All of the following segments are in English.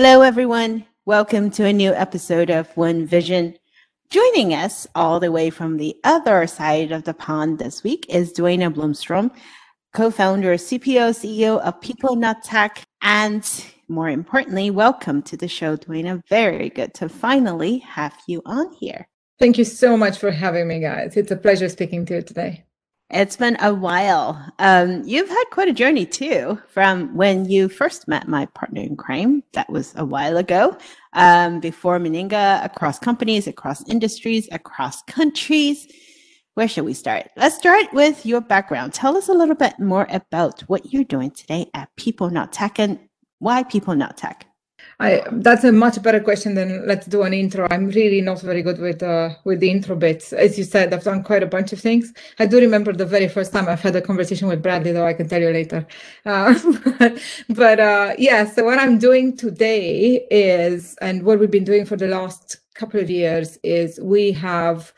Hello, everyone. Welcome to a new episode of One Vision. Joining us all the way from the other side of the pond this week is Duena Blomstrom, co-founder, CPO, CEO of People Not Tech, and more importantly, welcome to the show, Duena. Very good to finally have you on here. Thank you so much for having me, guys. It's a pleasure speaking to you today. It's been a while. Um, you've had quite a journey too, from when you first met my partner in crime. That was a while ago. Um, before Meniga, across companies, across industries, across countries. Where should we start? Let's start with your background. Tell us a little bit more about what you're doing today at People Not Tech and why People Not Tech. I, that's a much better question than let's do an intro. I'm really not very good with uh, with the intro bits. As you said, I've done quite a bunch of things. I do remember the very first time I've had a conversation with Bradley, though I can tell you later. Uh, but, but uh, yeah, so what I'm doing today is, and what we've been doing for the last couple of years is we have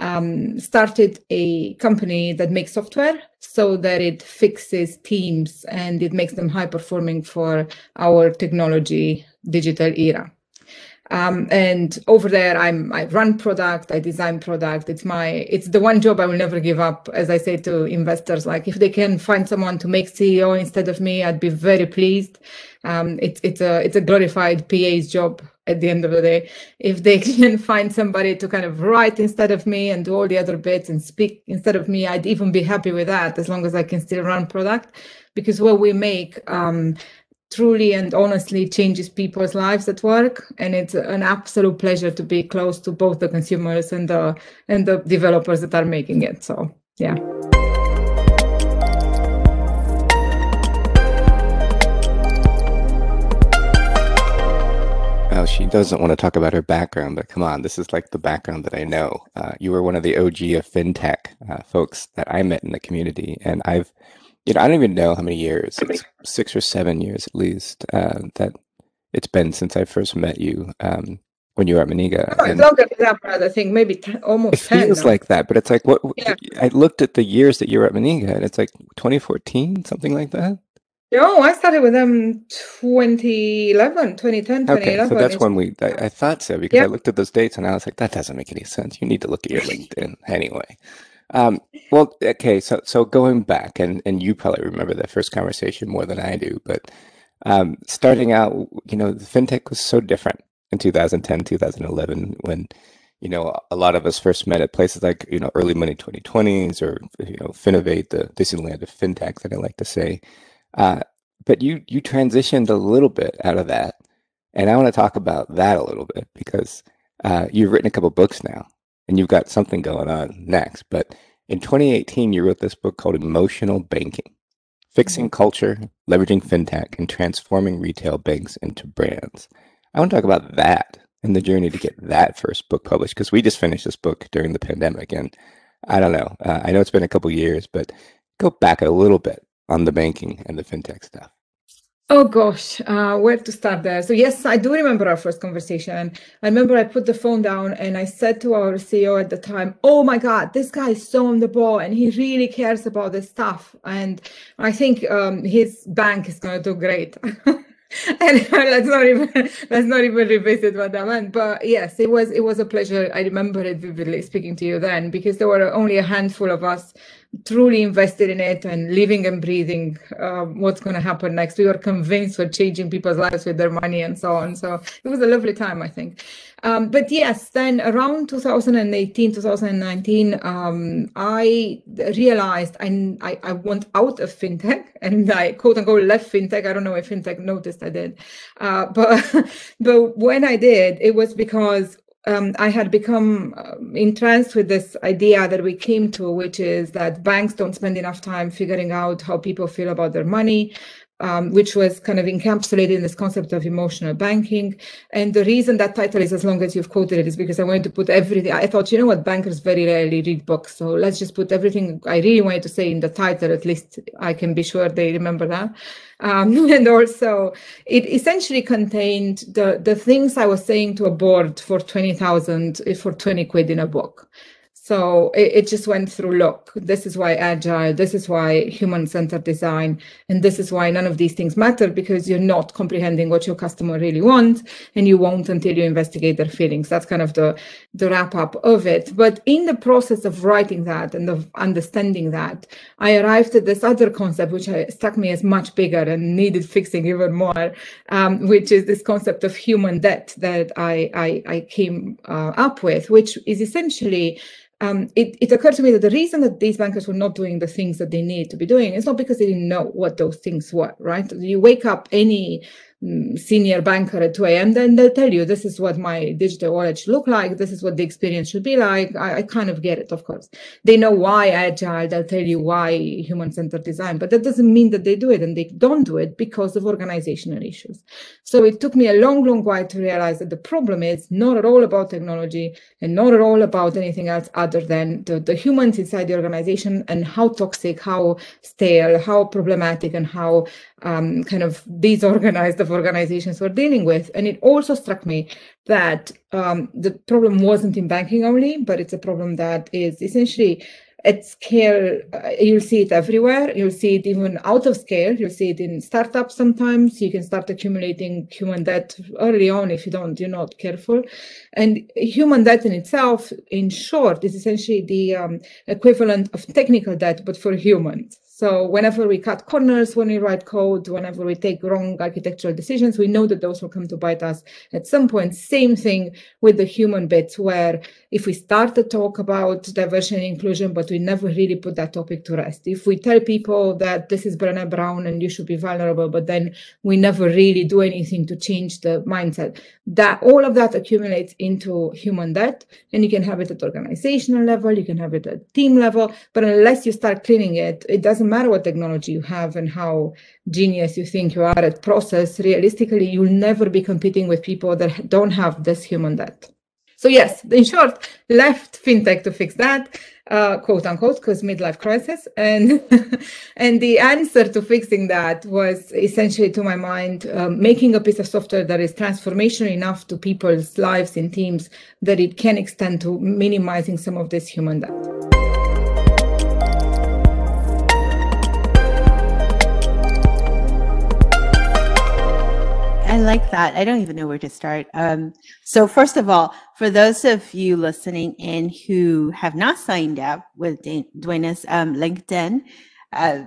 um, started a company that makes software so that it fixes teams and it makes them high performing for our technology digital era. Um, and over there, I'm I run product, I design product. It's my it's the one job I will never give up. As I say to investors, like if they can find someone to make CEO instead of me, I'd be very pleased. Um, it's it's a it's a glorified PA's job at the end of the day. If they can find somebody to kind of write instead of me and do all the other bits and speak instead of me, I'd even be happy with that as long as I can still run product. Because what we make um, truly and honestly changes people's lives at work, and it's an absolute pleasure to be close to both the consumers and the and the developers that are making it. So yeah. She doesn't want to talk about her background, but come on, this is like the background that I know. Uh, you were one of the OG of fintech uh, folks that I met in the community, and I've, you know, I don't even know how many years, it's six or seven years at least, uh, that it's been since I first met you um, when you were at Meniga. Oh, longer than that, brother. I think maybe t- almost. It 10 feels now. like that, but it's like what Yeah. I looked at the years that you were at Meniga, and it's like 2014, something like that. No, I started with them 2011, 2010, Okay, 2011. so that's when we. I, I thought so because I looked at those dates and I was like, that doesn't make any sense. You need to look at your LinkedIn anyway. Um, well, okay, so so going back, and and you probably remember that first conversation more than I do, but um, starting out, you know, the fintech was so different in 2010, 2011 when you know a lot of us first met at places like you know early money 2020s or you know Finovate, the Disneyland of fintech that I like to say. Uh, but you you transitioned a little bit out of that, and I want to talk about that a little bit because uh, you've written a couple books now, and you've got something going on next. But in 2018, you wrote this book called Emotional Banking: Fixing Culture, Leveraging FinTech, and Transforming Retail Banks into Brands. I want to talk about that and the journey to get that first book published because we just finished this book during the pandemic, and I don't know. Uh, I know it's been a couple years, but go back a little bit on the banking and the fintech stuff. Oh gosh, uh, where to start there? So yes, I do remember our first conversation. I remember I put the phone down and I said to our CEO at the time, "Oh my God, this guy is so on the ball and he really cares about this stuff." And I think um, his bank is going to do great. and let's not even let's not even revisit what that meant. But yes, it was it was a pleasure. I remember it vividly speaking to you then because there were only a handful of us truly invested in it and living and breathing uh, what's going to happen next. We were convinced we're changing people's lives with their money and so on. So it was a lovely time, I think. Um, but yes, then around 2018, 2019, um, I realized I, I, I want out of fintech and I quote unquote left fintech. I don't know if fintech noticed I did. Uh, but, but when I did, it was because um, I had become um, entranced with this idea that we came to, which is that banks don't spend enough time figuring out how people feel about their money, um, which was kind of encapsulated in this concept of emotional banking. And the reason that title is as long as you've quoted it is because I wanted to put everything. I thought, you know what, bankers very rarely read books, so let's just put everything I really wanted to say in the title. At least I can be sure they remember that. Um, and also, it essentially contained the the things I was saying to a board for twenty thousand for twenty quid in a book. So it, it, just went through look, this is why agile, this is why human centered design, and this is why none of these things matter because you're not comprehending what your customer really wants, and you won't until you investigate their feelings. That's kind of the, the wrap up of it. But in the process of writing that and of understanding that, I arrived at this other concept, which struck me as much bigger and needed fixing even more, um, which is this concept of human debt that I, I, I came uh, up with, which is essentially um, it, it occurred to me that the reason that these bankers were not doing the things that they need to be doing is not because they didn't know what those things were, right? You wake up any Mm, senior banker at 2 a.m., then they'll tell you this is what my digital wallet should look like. This is what the experience should be like. I, I kind of get it, of course. They know why agile. They'll tell you why human centered design, but that doesn't mean that they do it and they don't do it because of organizational issues. So it took me a long, long while to realize that the problem is not at all about technology and not at all about anything else other than the, the humans inside the organization and how toxic, how stale, how problematic, and how um, kind of disorganized of organizations were dealing with. And it also struck me that um, the problem wasn't in banking only, but it's a problem that is essentially at scale. Uh, you'll see it everywhere. You'll see it even out of scale. You'll see it in startups sometimes. You can start accumulating human debt early on if you don't, you're not careful. And human debt in itself, in short, is essentially the um, equivalent of technical debt, but for humans. So whenever we cut corners when we write code, whenever we take wrong architectural decisions, we know that those will come to bite us at some point. Same thing with the human bits, where if we start to talk about diversity and inclusion, but we never really put that topic to rest. If we tell people that this is Brené Brown and you should be vulnerable, but then we never really do anything to change the mindset, that all of that accumulates into human debt. And you can have it at organizational level, you can have it at team level, but unless you start cleaning it, it doesn't matter what technology you have and how genius you think you are at process, realistically, you'll never be competing with people that don't have this human debt. So yes, in short, left fintech to fix that, uh, quote unquote, because midlife crisis, and and the answer to fixing that was essentially, to my mind, um, making a piece of software that is transformational enough to people's lives and teams that it can extend to minimizing some of this human debt. I like that. I don't even know where to start. Um, so, first of all, for those of you listening in who have not signed up with Duena's um, LinkedIn uh,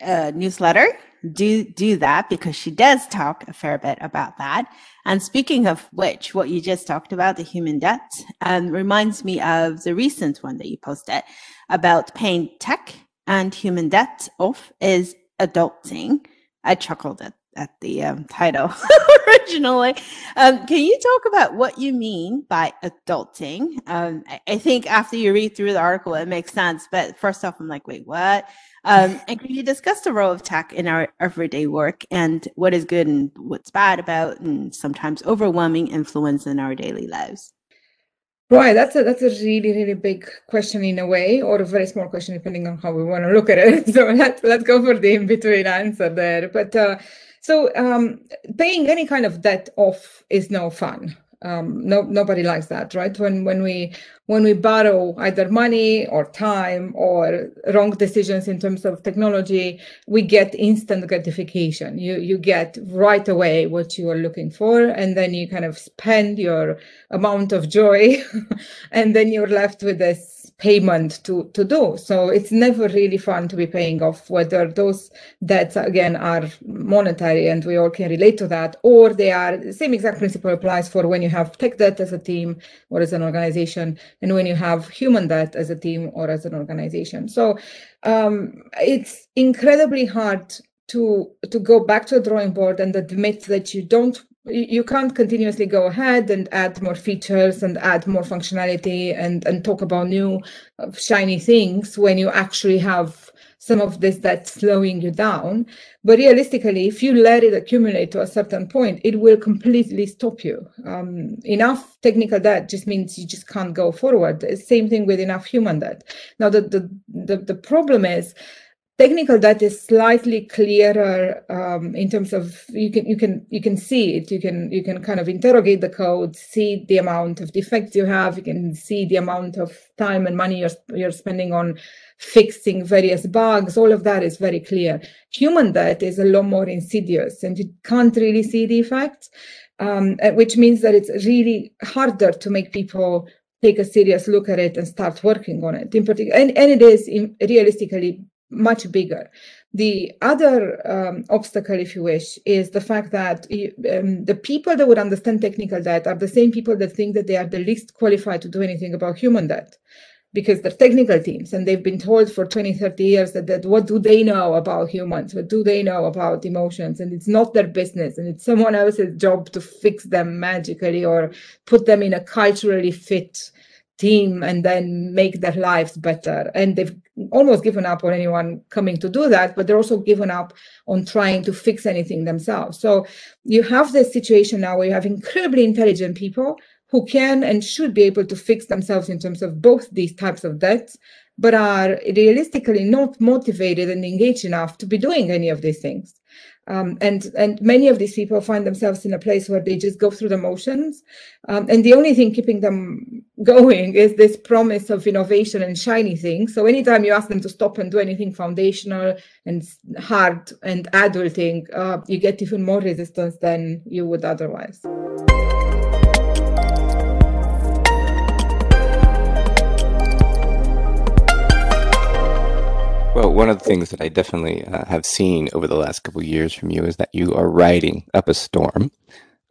uh, newsletter, do do that because she does talk a fair bit about that. And speaking of which, what you just talked about, the human debt, um, reminds me of the recent one that you posted about paying tech and human debt off is adulting. I chuckled at at the um, title originally. Um, can you talk about what you mean by adulting? Um, I, I, think after you read through the article, it makes sense. But first off, I'm like, wait, what? Um, and can you discuss the role of tech in our everyday work and what is good and what's bad about, and sometimes overwhelming influence in our daily lives? Right, that's a that's a really really big question in a way, or a very small question depending on how we want to look at it. So let's let's go for the in between answer there. But uh, so um, paying any kind of debt off is no fun. Um, no, nobody likes that, right? When when we when we borrow either money or time or wrong decisions in terms of technology, we get instant gratification. You you get right away what you are looking for, and then you kind of spend your amount of joy, and then you're left with this payment to, to do. So it's never really fun to be paying off, whether those debts, again, are monetary and we all can relate to that, or they are the same exact principle applies for when you have tech debt as a team or as an organization, and when you have human debt as a team or as an organization. So um, it's incredibly hard to to go back to the drawing board and admit that you don't you can't continuously go ahead and add more features and add more functionality and, and talk about new uh, shiny things when you actually have some of this that's slowing you down. But realistically, if you let it accumulate to a certain point, it will completely stop you. Um, enough technical debt just means you just can't go forward. Same thing with enough human debt. Now, the, the, the, the problem is technical debt is slightly clearer um, in terms of you can you can you can see it. You can you can kind of interrogate the code see the amount of defects you have. You can see the amount of time and money you're, you're spending on fixing various bugs. All of that is very clear. Human debt is a lot more insidious and you can't really see the effects um, which means that it's really harder to make people take a serious look at it and start working on it. In particular and, and it is in, realistically much bigger. The other um, obstacle, if you wish, is the fact that um, the people that would understand technical debt are the same people that think that they are the least qualified to do anything about human debt because they're technical teams and they've been told for 20, 30 years that, that what do they know about humans? What do they know about emotions? And it's not their business and it's someone else's job to fix them magically or put them in a culturally fit team and then make their lives better. And they've almost given up on anyone coming to do that, but they're also given up on trying to fix anything themselves. So you have this situation now where you have incredibly intelligent people who can and should be able to fix themselves in terms of both these types of debts, but are realistically not motivated and engaged enough to be doing any of these things. Um, and and many of these people find themselves in a place where they just go through the motions, um, and the only thing keeping them going is this promise of innovation and shiny things. So anytime you ask them to stop and do anything foundational and hard and adulting, uh, you get even more resistance than you would otherwise. Well, one of the things that I definitely uh, have seen over the last couple years from you is that you are riding up a storm,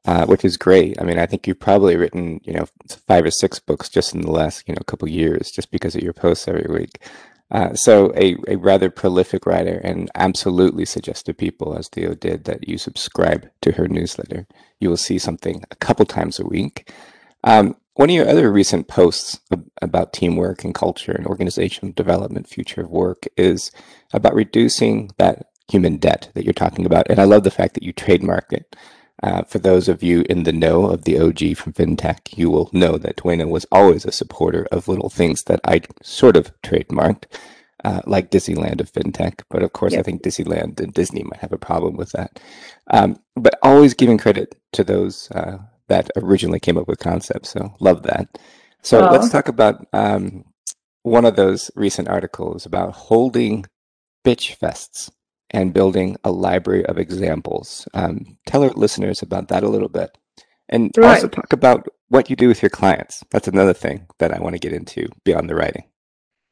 uh, which is great. I mean, I think you've probably written, you know, five or six books just in the last, you know, couple years, just because of your posts every week. Uh, so a, a rather prolific writer and absolutely suggest to people, as Theo did, that you subscribe to her newsletter. You will see something a couple times a week. Um, one of your other recent posts about teamwork and culture and organizational development, future of work, is about reducing that human debt that you're talking about. And I love the fact that you trademark it. Uh, for those of you in the know of the OG from FinTech, you will know that Duena was always a supporter of little things that I sort of trademarked, uh, like Disneyland of FinTech. But of course, yep. I think Disneyland and Disney might have a problem with that. Um, but always giving credit to those uh, that originally came up with concepts. So love that. So let's talk about um, one of those recent articles about holding bitch fests and building a library of examples. Um, tell our listeners about that a little bit. And right. also talk about what you do with your clients. That's another thing that I want to get into beyond the writing.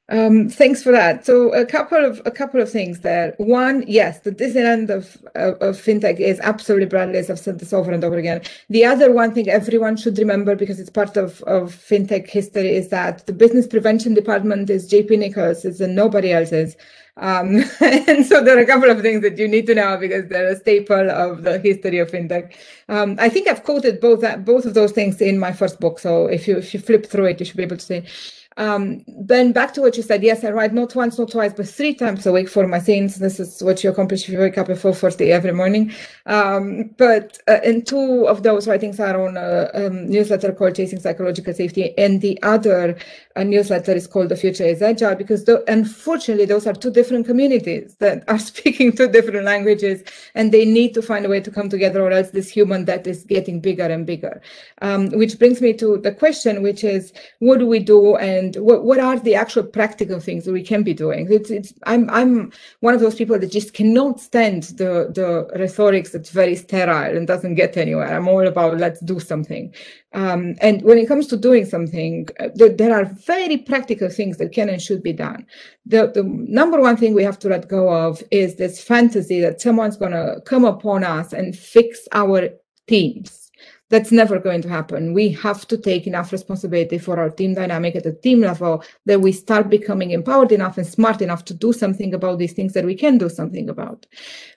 Um, thanks for that. So a couple of a couple of things there. One, yes, the Disneyland of, of, of fintech is absolutely Bradley's. I've said this over and over again. The other one thing everyone should remember because it's part of, of fintech history is that the business prevention department is JP Nicols, it's nobody else's. Um, and so there are a couple of things that you need to know because they're a staple of the history of fintech. Um, I think I've quoted both that, both of those things in my first book. So if you if you flip through it, you should be able to see. Um, then back to what you said. Yes, I write not once, not twice, but three times a week for my scenes. This is what you accomplish if you wake up at 4.40 every morning. Um, but uh, two of those writings are on a um, newsletter called Chasing Psychological Safety. And the other uh, newsletter is called The Future is Agile because the, unfortunately, those are two different communities that are speaking two different languages and they need to find a way to come together or else this human debt is getting bigger and bigger. Um, which brings me to the question, which is what do we do and and what, what are the actual practical things that we can be doing? It's, it's i'm i'm one of those people that just cannot stand the the rhetoric that's very sterile and doesn't get anywhere. I'm all about let's do something. Um, and when it comes to doing something uh, there, there are very practical things that can and should be done. The, the number one thing we have to let go of is this fantasy that someone's going to come upon us and fix our teams that's never going to happen. We have to take enough responsibility for our team dynamic at the team level that we start becoming empowered enough and smart enough to do something about these things that we can do something about.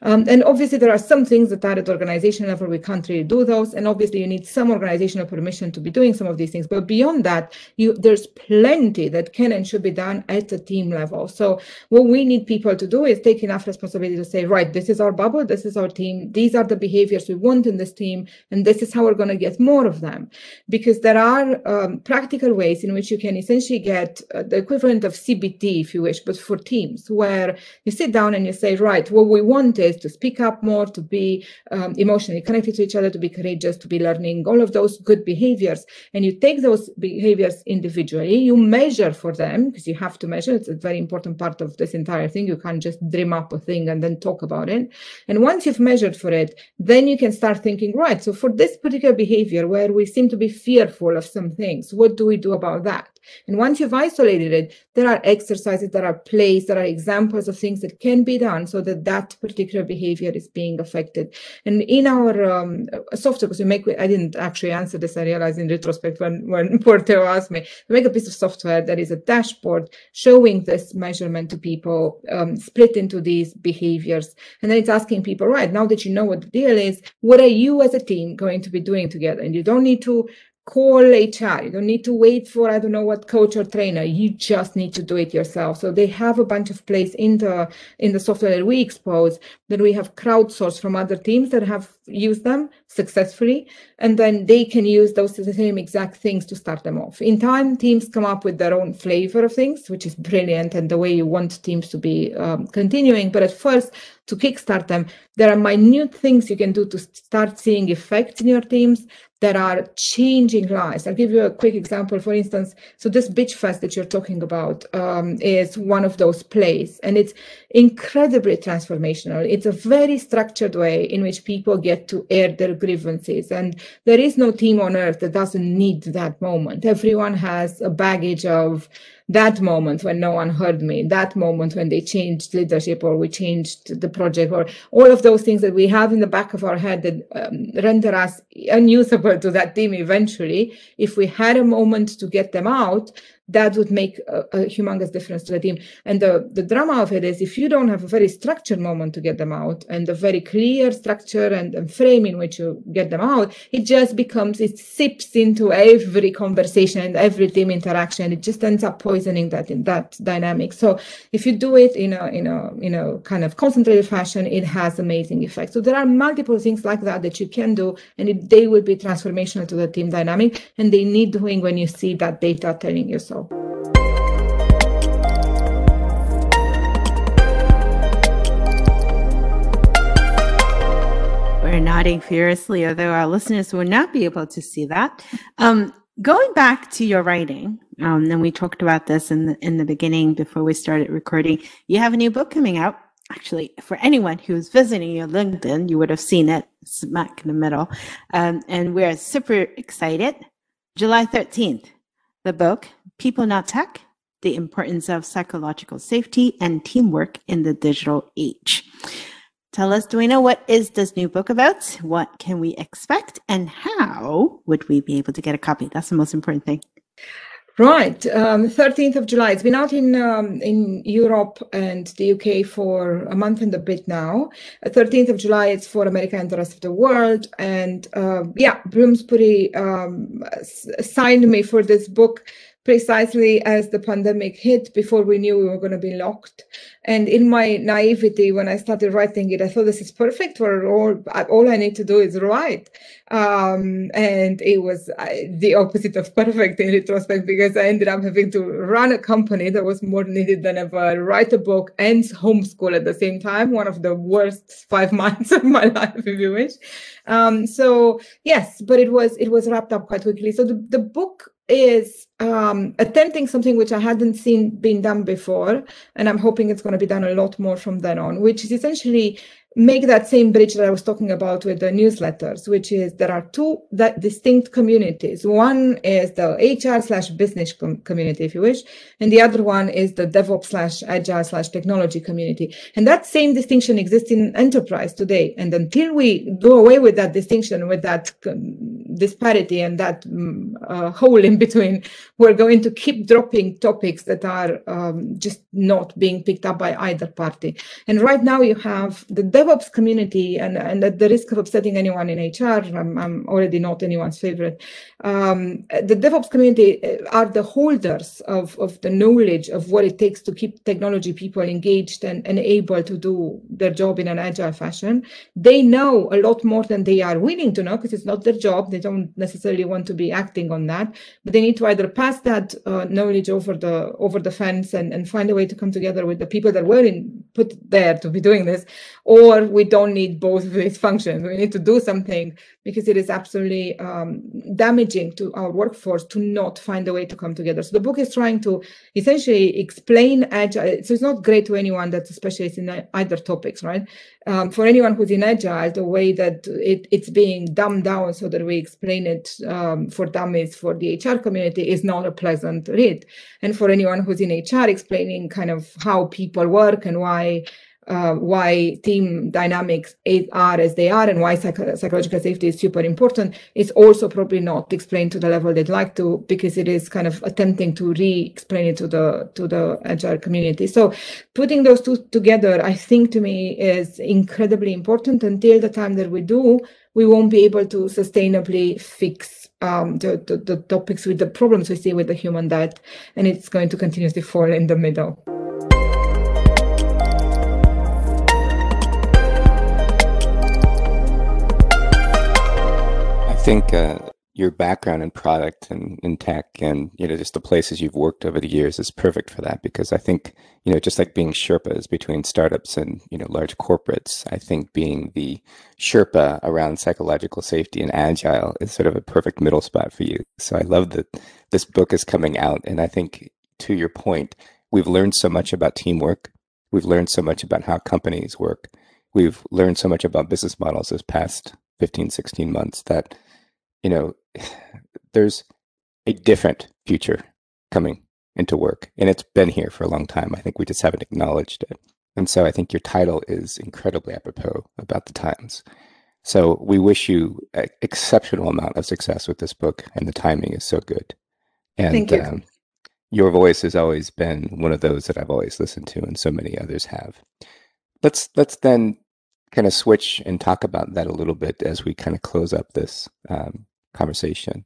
Um, and obviously, there are some things that are at organization level we can't really do those. And obviously, you need some organizational permission to be doing some of these things. But beyond that, you there's plenty that can and should be done at the team level. So what we need people to do is take enough responsibility to say, right, this is our bubble, this is our team, these are the behaviors we want in this team, and this is how we're going to get more of them because there are um, practical ways in which you can essentially get uh, the equivalent of CBT, if you wish, but for teams, where you sit down and you say, right, what we want is to speak up more, to be um, emotionally connected to each other, to be courageous, to be learning, all of those good behaviors. And you take those behaviors individually, you measure for them, because you have to measure. It's a very important part of this entire thing. You can't just dream up a thing and then talk about it. And once you've measured for it, then you can start thinking, right, so for this particular behavior where we seem to be fearful of some things, what do we do about that? And once you've isolated it, there are exercises, there are plays, there are examples of things that can be done so that that particular behavior is being affected. And in our um, software, because we make, I didn't actually answer this, I realized in retrospect when, when Porteo asked me, we make a piece of software that is a dashboard showing this measurement to people um, split into these behaviors. And then it's asking people, right, now that you know what the deal is, what are you as a team going to be doing together? And you don't need to call HR. You don't need to wait for, I don't know what coach or trainer. You just need to do it yourself. So they have a bunch of plays in the, in the software that we expose that we have crowdsourced from other teams that have used them successfully. And then they can use those same exact things to start them off. In time, teams come up with their own flavor of things, which is brilliant and the way you want teams to be um, continuing. But at first, to kickstart them, there are minute things you can do to start seeing effects in your teams that are changing lives. I'll give you a quick example. For instance, so this Bitch Fest that you're talking about um, is one of those plays, and it's incredibly transformational. It's a very structured way in which people get to air their grievances, and there is no team on earth that doesn't need that moment. Everyone has a baggage of that moment when no one heard me, that moment when they changed leadership or we changed the project, or all of those things that we have in the back of our head that um, render us unusable to that team eventually, if we had a moment to get them out, that would make a, a, humongous difference to the team. And the, the drama of it is if you don't have a very structured moment to get them out and a very clear structure and, and frame in which you get them out, it just becomes, it sips into every conversation and every team interaction. It just ends up poisoning that in that dynamic. So if you do it in a in a in a kind of concentrated fashion, it has amazing effects. So there are multiple things like that that you can do, and it, they will be transformational to the team dynamic, and they need doing when you see that data telling you so. Nodding furiously, although our listeners will not be able to see that. Um, going back to your writing, um, and we talked about this in the in the beginning before we started recording. You have a new book coming out. Actually, for anyone who's visiting your LinkedIn, you would have seen it smack in the middle, um, and we're super excited. July thirteenth, the book "People Not Tech: The Importance of Psychological Safety and Teamwork in the Digital Age." Tell us, Duena, what is this new book about? What can we expect? And how would we be able to get a copy? That's the most important thing. Right, um, 13th of July. It's been out in um, in Europe and the UK for a month and a bit now. Uh, 13th of July, it's for America and the rest of the world. And uh, yeah, Bloomsbury um, signed me for this book precisely as the pandemic hit before we knew we were going to be locked. And in my naivety, when I started writing it, I thought this is perfect for all, all I need to do is write. Um, and it was uh, the opposite of perfect in retrospect because I ended up having to run a company that was more needed than ever, write a book and homeschool at the same time. One of the worst five months of my life, if you wish. Um, so yes, but it was, it was wrapped up quite quickly. So the, the book is um, attempting something which I hadn't seen being done before, and I'm hoping it's going to be done a lot more from then on, which is essentially make that same bridge that I was talking about with the newsletters, which is there are two that distinct communities. One is the HR slash business com- community, if you wish, and the other one is the DevOps slash agile slash technology community. And that same distinction exists in enterprise today. And until we do away with that distinction, with that disparity and that mm, uh, hole in between, we're going to keep dropping topics that are um, just not being picked up by either party. And right now you have the DevOps community, and, and at the risk of upsetting anyone in HR, I'm, I'm already not anyone's favorite. Um, the DevOps community uh, are the holders of, of the knowledge of what it takes to keep technology people engaged and, and able to do their job in an agile fashion. They know a lot more than they are willing to know because it's not their job. They don't necessarily want to be acting on that, but they need to either pass that uh, knowledge over the over the fence and, and find a way to come together with the people that were in, put there to be doing this, or we don't need both of these functions. We need to do something because it is absolutely um, damaging to our workforce to not find a way to come together. So the book is trying to essentially explain agile. So it's not great to anyone that's a specialist in either topics, right? Um, for anyone who's in agile, the way that it, it's being dumbed down so that we explain it um, for dummies for the HR community is not a pleasant read. And for anyone who's in HR, explaining kind of how people work and why uh, why team dynamics are as they are and why psych- psychological safety is super important is also probably not explained to the level they'd like to because it is kind of attempting to re-explain it to the to the agile community. So putting those two together i think to me is incredibly important. Until the time that we do we won't be able to sustainably fix um, the, the, the topics with the problems we see with the human debt and it's going to continuously fall in the middle think uh, your background in product and in tech and you know just the places you've worked over the years is perfect for that because I think you know just like being Sherpas between startups and you know large corporates, I think being the Sherpa around psychological safety and agile is sort of a perfect middle spot for you. So I love that this book is coming out, and I think to your point, we've learned so much about teamwork. We've learned so much about how companies work. We've learned so much about business models this past 15, 16 months that you know, there's a different future coming into work, and it's been here for a long time. I think we just haven't acknowledged it. And so I think your title is incredibly apropos about the times. So we wish you an exceptional amount of success with this book, and the timing is so good. And Thank you. Um, your voice has always been one of those that I've always listened to, and so many others have. Let's let's then kind of switch and talk about that a little bit as we kind of close up this um, conversation.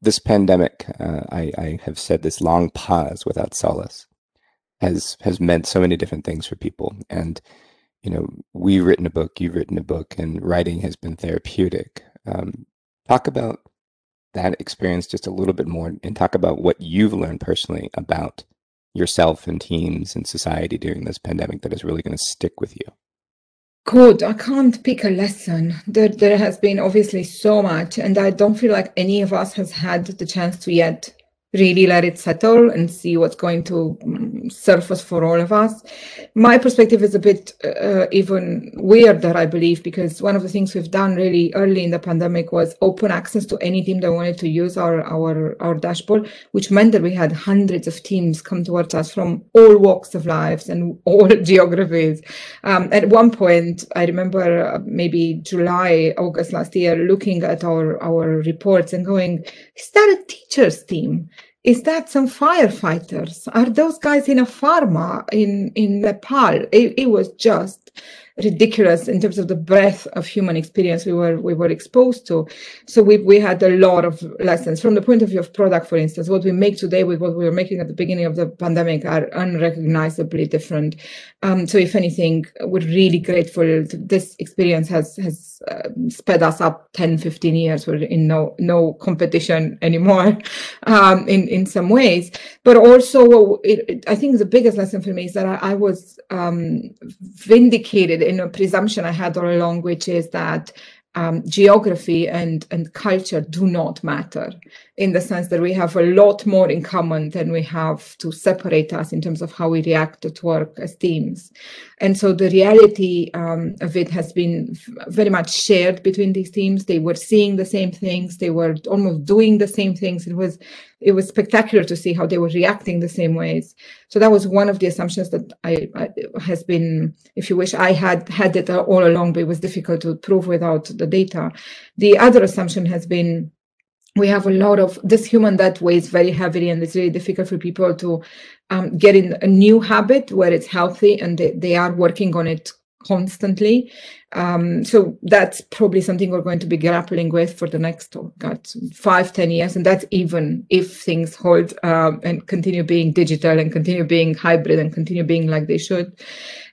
This pandemic, uh, I, I have said this long pause without solace, has has meant so many different things for people. And you know, we've written a book, you've written a book, and writing has been therapeutic. Um, talk about that experience just a little bit more, and talk about what you've learned personally about yourself and teams and society during this pandemic that is really going to stick with you. Good. I can't pick a lesson. There, there has been obviously so much, and I don't feel like any of us has had the chance to yet really let it settle and see what's going to mm, surface for all of us. My perspective is a bit uh, even weirder, I believe, because one of the things we've done really early in the pandemic was open access to any team that wanted to use our our our dashboard, which meant that we had hundreds of teams come towards us from all walks of lives and all geographies. Um, at one point, I remember uh, maybe July, August last year, looking at our our reports and going, "Is that a teachers team?" Is that some firefighters? Are those guys in a pharma in, in Nepal? It, it was just ridiculous in terms of the breadth of human experience we were we were exposed to. So we we had a lot of lessons from the point of view of product, for instance. What we make today with what we were making at the beginning of the pandemic are unrecognizably different. Um, so if anything, we're really grateful. This experience has has uh, sped us up 10, 15 years. We're in no no competition anymore um, in in some ways. But also, it, it, I think the biggest lesson for me is that I, I was um, vindicated in a presumption I had all along, which is that um, geography and, and culture do not matter in the sense that we have a lot more in common than we have to separate us in terms of how we react to work as teams. And so the reality um, of it has been very much shared between these teams. They were seeing the same things. They were almost doing the same things. It was it was spectacular to see how they were reacting the same ways. So that was one of the assumptions that I, I has been, if you wish, I had had it all along, but it was difficult to prove without the data. The other assumption has been we have a lot of this human that weighs very heavily and it's really difficult for people to um, get in a new habit where it's healthy and they, they are working on it constantly. Um, so that's probably something we're going to be grappling with for the next oh God, five, ten years. And that's even if things hold um, and continue being digital and continue being hybrid and continue being like they should.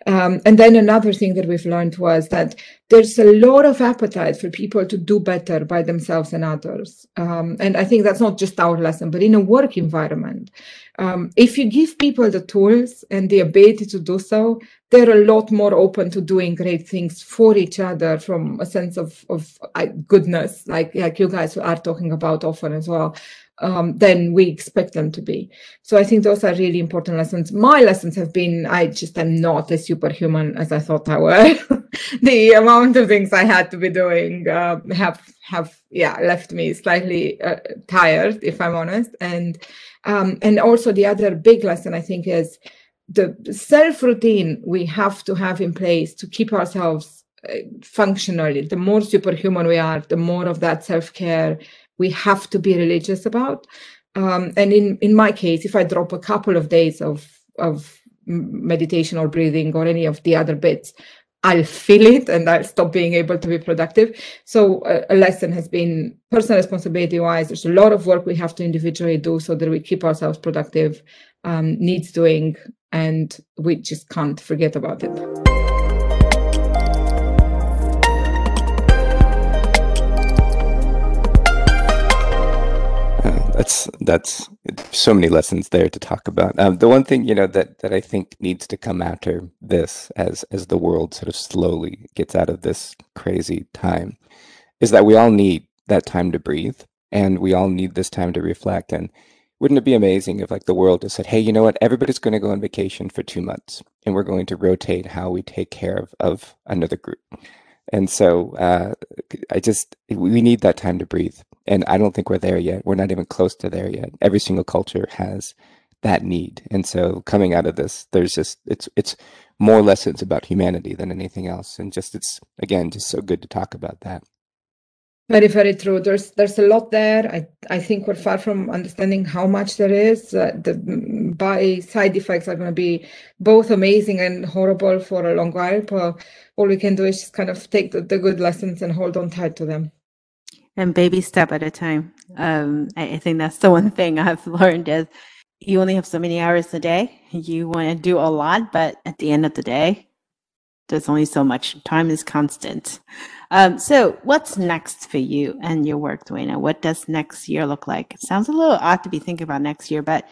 Um, and then another thing that we've learned was that there's a lot of appetite for people to do better by themselves and others. Um, and I think that's not just our lesson, but in a work environment. Um, if you give people the tools and the ability to do so, they're a lot more open to doing great things for each other from a sense of, of uh, goodness, like, like you guys are talking about often as well um, than we expect them to be. So I think those are really important lessons. My lessons have been I just am not as superhuman as I thought I were. the amount of things I had to be doing uh, have have yeah left me slightly uh, tired, if I'm honest. And um, and also the other big lesson I think is the self routine we have to have in place to keep ourselves functionally. The more superhuman we are, the more of that self care we have to be religious about. Um, and in in my case, if I drop a couple of days of of meditation or breathing or any of the other bits, I'll feel it and I'll stop being able to be productive. So uh, a lesson has been personal responsibility wise. There's a lot of work we have to individually do so that we keep ourselves productive, um, needs doing, and we just can't forget about it. That's that's so many lessons there to talk about. Um, the one thing you know that that I think needs to come after this, as as the world sort of slowly gets out of this crazy time, is that we all need that time to breathe, and we all need this time to reflect. And wouldn't it be amazing if like the world just said, "Hey, you know what? Everybody's going to go on vacation for two months, and we're going to rotate how we take care of of another group." And so uh, I just we need that time to breathe and I don't think we're there yet. We're not even close to there yet. Every single culture has that need. And so coming out of this, there's just it's it's more lessons about humanity than anything else. And just it's again just so good to talk about that. Very, very true. There's there's a lot there. I I think we're far from understanding how much there is. Uh, the by side effects are going to be both amazing and horrible for a long while. But all we can do is just kind of take the, the good lessons and hold on tight to them and baby step at a time. Um, I, I, think that's the one thing I've learned is you only have so many hours a day. You want to do a lot, but at the end of the day, there's only so much. Time is constant. Um, so, what's next for you and your work, Duena? What does next year look like? It sounds a little odd to be thinking about next year, but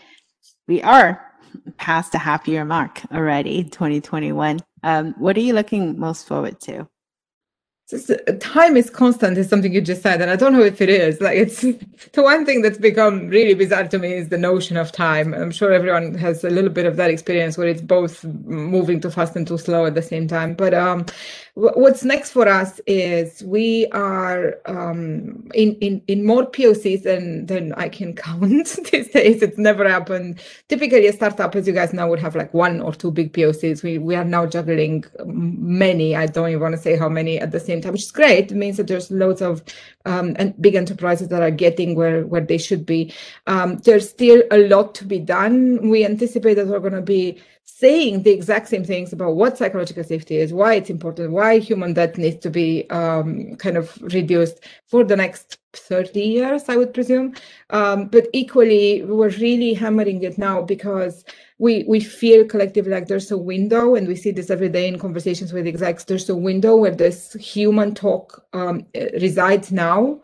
we are past the half year mark already, 2021. Um, what are you looking most forward to? Just uh, time is constant is something you just said and i don't know if it is. Like it's the one thing that's become really bizarre to me is the notion of time. I'm sure everyone has a little bit of that experience where it's both moving too fast and too slow at the same time. But um what's next for us is we are um, in, in, in more POCs than, than I can count these days. It's never happened. Typically, a startup, as you guys know, would have like one or two big POCs. We, we are now juggling many. I don't even want to say how many at the same time, which is great. It means that there's loads of um, and big enterprises that are getting where, where they should be. Um, there's still a lot to be done. We anticipate that we're going to be saying the exact same things about what psychological safety is, why it's important, why human debt needs to be um, kind of reduced for the next 30 years, I would presume. Um, but equally, we're really hammering it now because we we feel collectively like there's a window, and we see this every day in conversations with execs. There's a window where this human talk um, resides now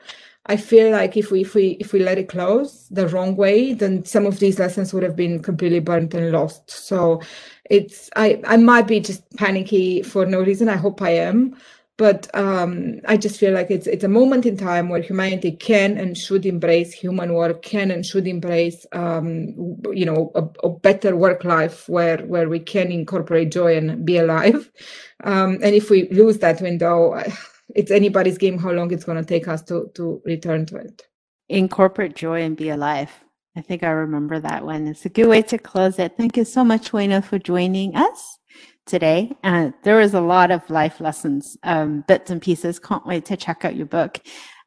I feel like if we if we if we let it close the wrong way, then some of these lessons would have been completely burnt and lost. So it's I I might be just panicky for no reason. I hope I am, but um, I just feel like it's it's a moment in time where humanity can and should embrace human work, can and should embrace um, you know a, a, better work life where where we can incorporate joy and be alive. Um, and if we lose that window it's anybody's game how long it's going to take us to to return to it. Incorporate joy and be alive. I think i remember that one. It's a good way to close it. Thank you so much Duena for joining us today. Uh, there was a lot of life lessons um, bits and pieces. Can't wait to check out your book.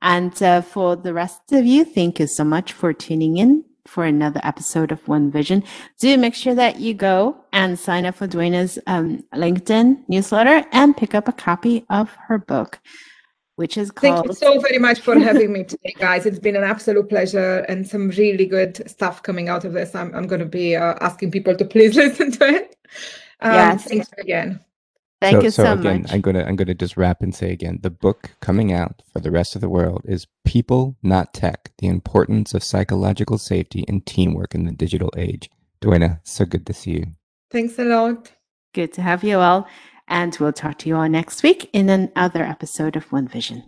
And uh, for the rest of you thank you so much for tuning in for another episode of One Vision. Do make sure that you go and sign up for Duena's um, LinkedIn newsletter and pick up a copy of her book, which is called. Thank you so very much for having me today, guys. It's been an absolute pleasure and some really good stuff coming out of this. I'm, I'm going to be uh, asking people to please listen to it. Um, yes. Thanks again. Thank so, you so, so again, much. I'm gonna I'm gonna just wrap and say again, the book coming out for the rest of the world is People Not Tech: The Importance of Psychological Safety and Teamwork in the Digital Age. Duena, so good to see you. Thanks a lot. Good to have you all. And we'll talk to you all next week in another episode of One Vision.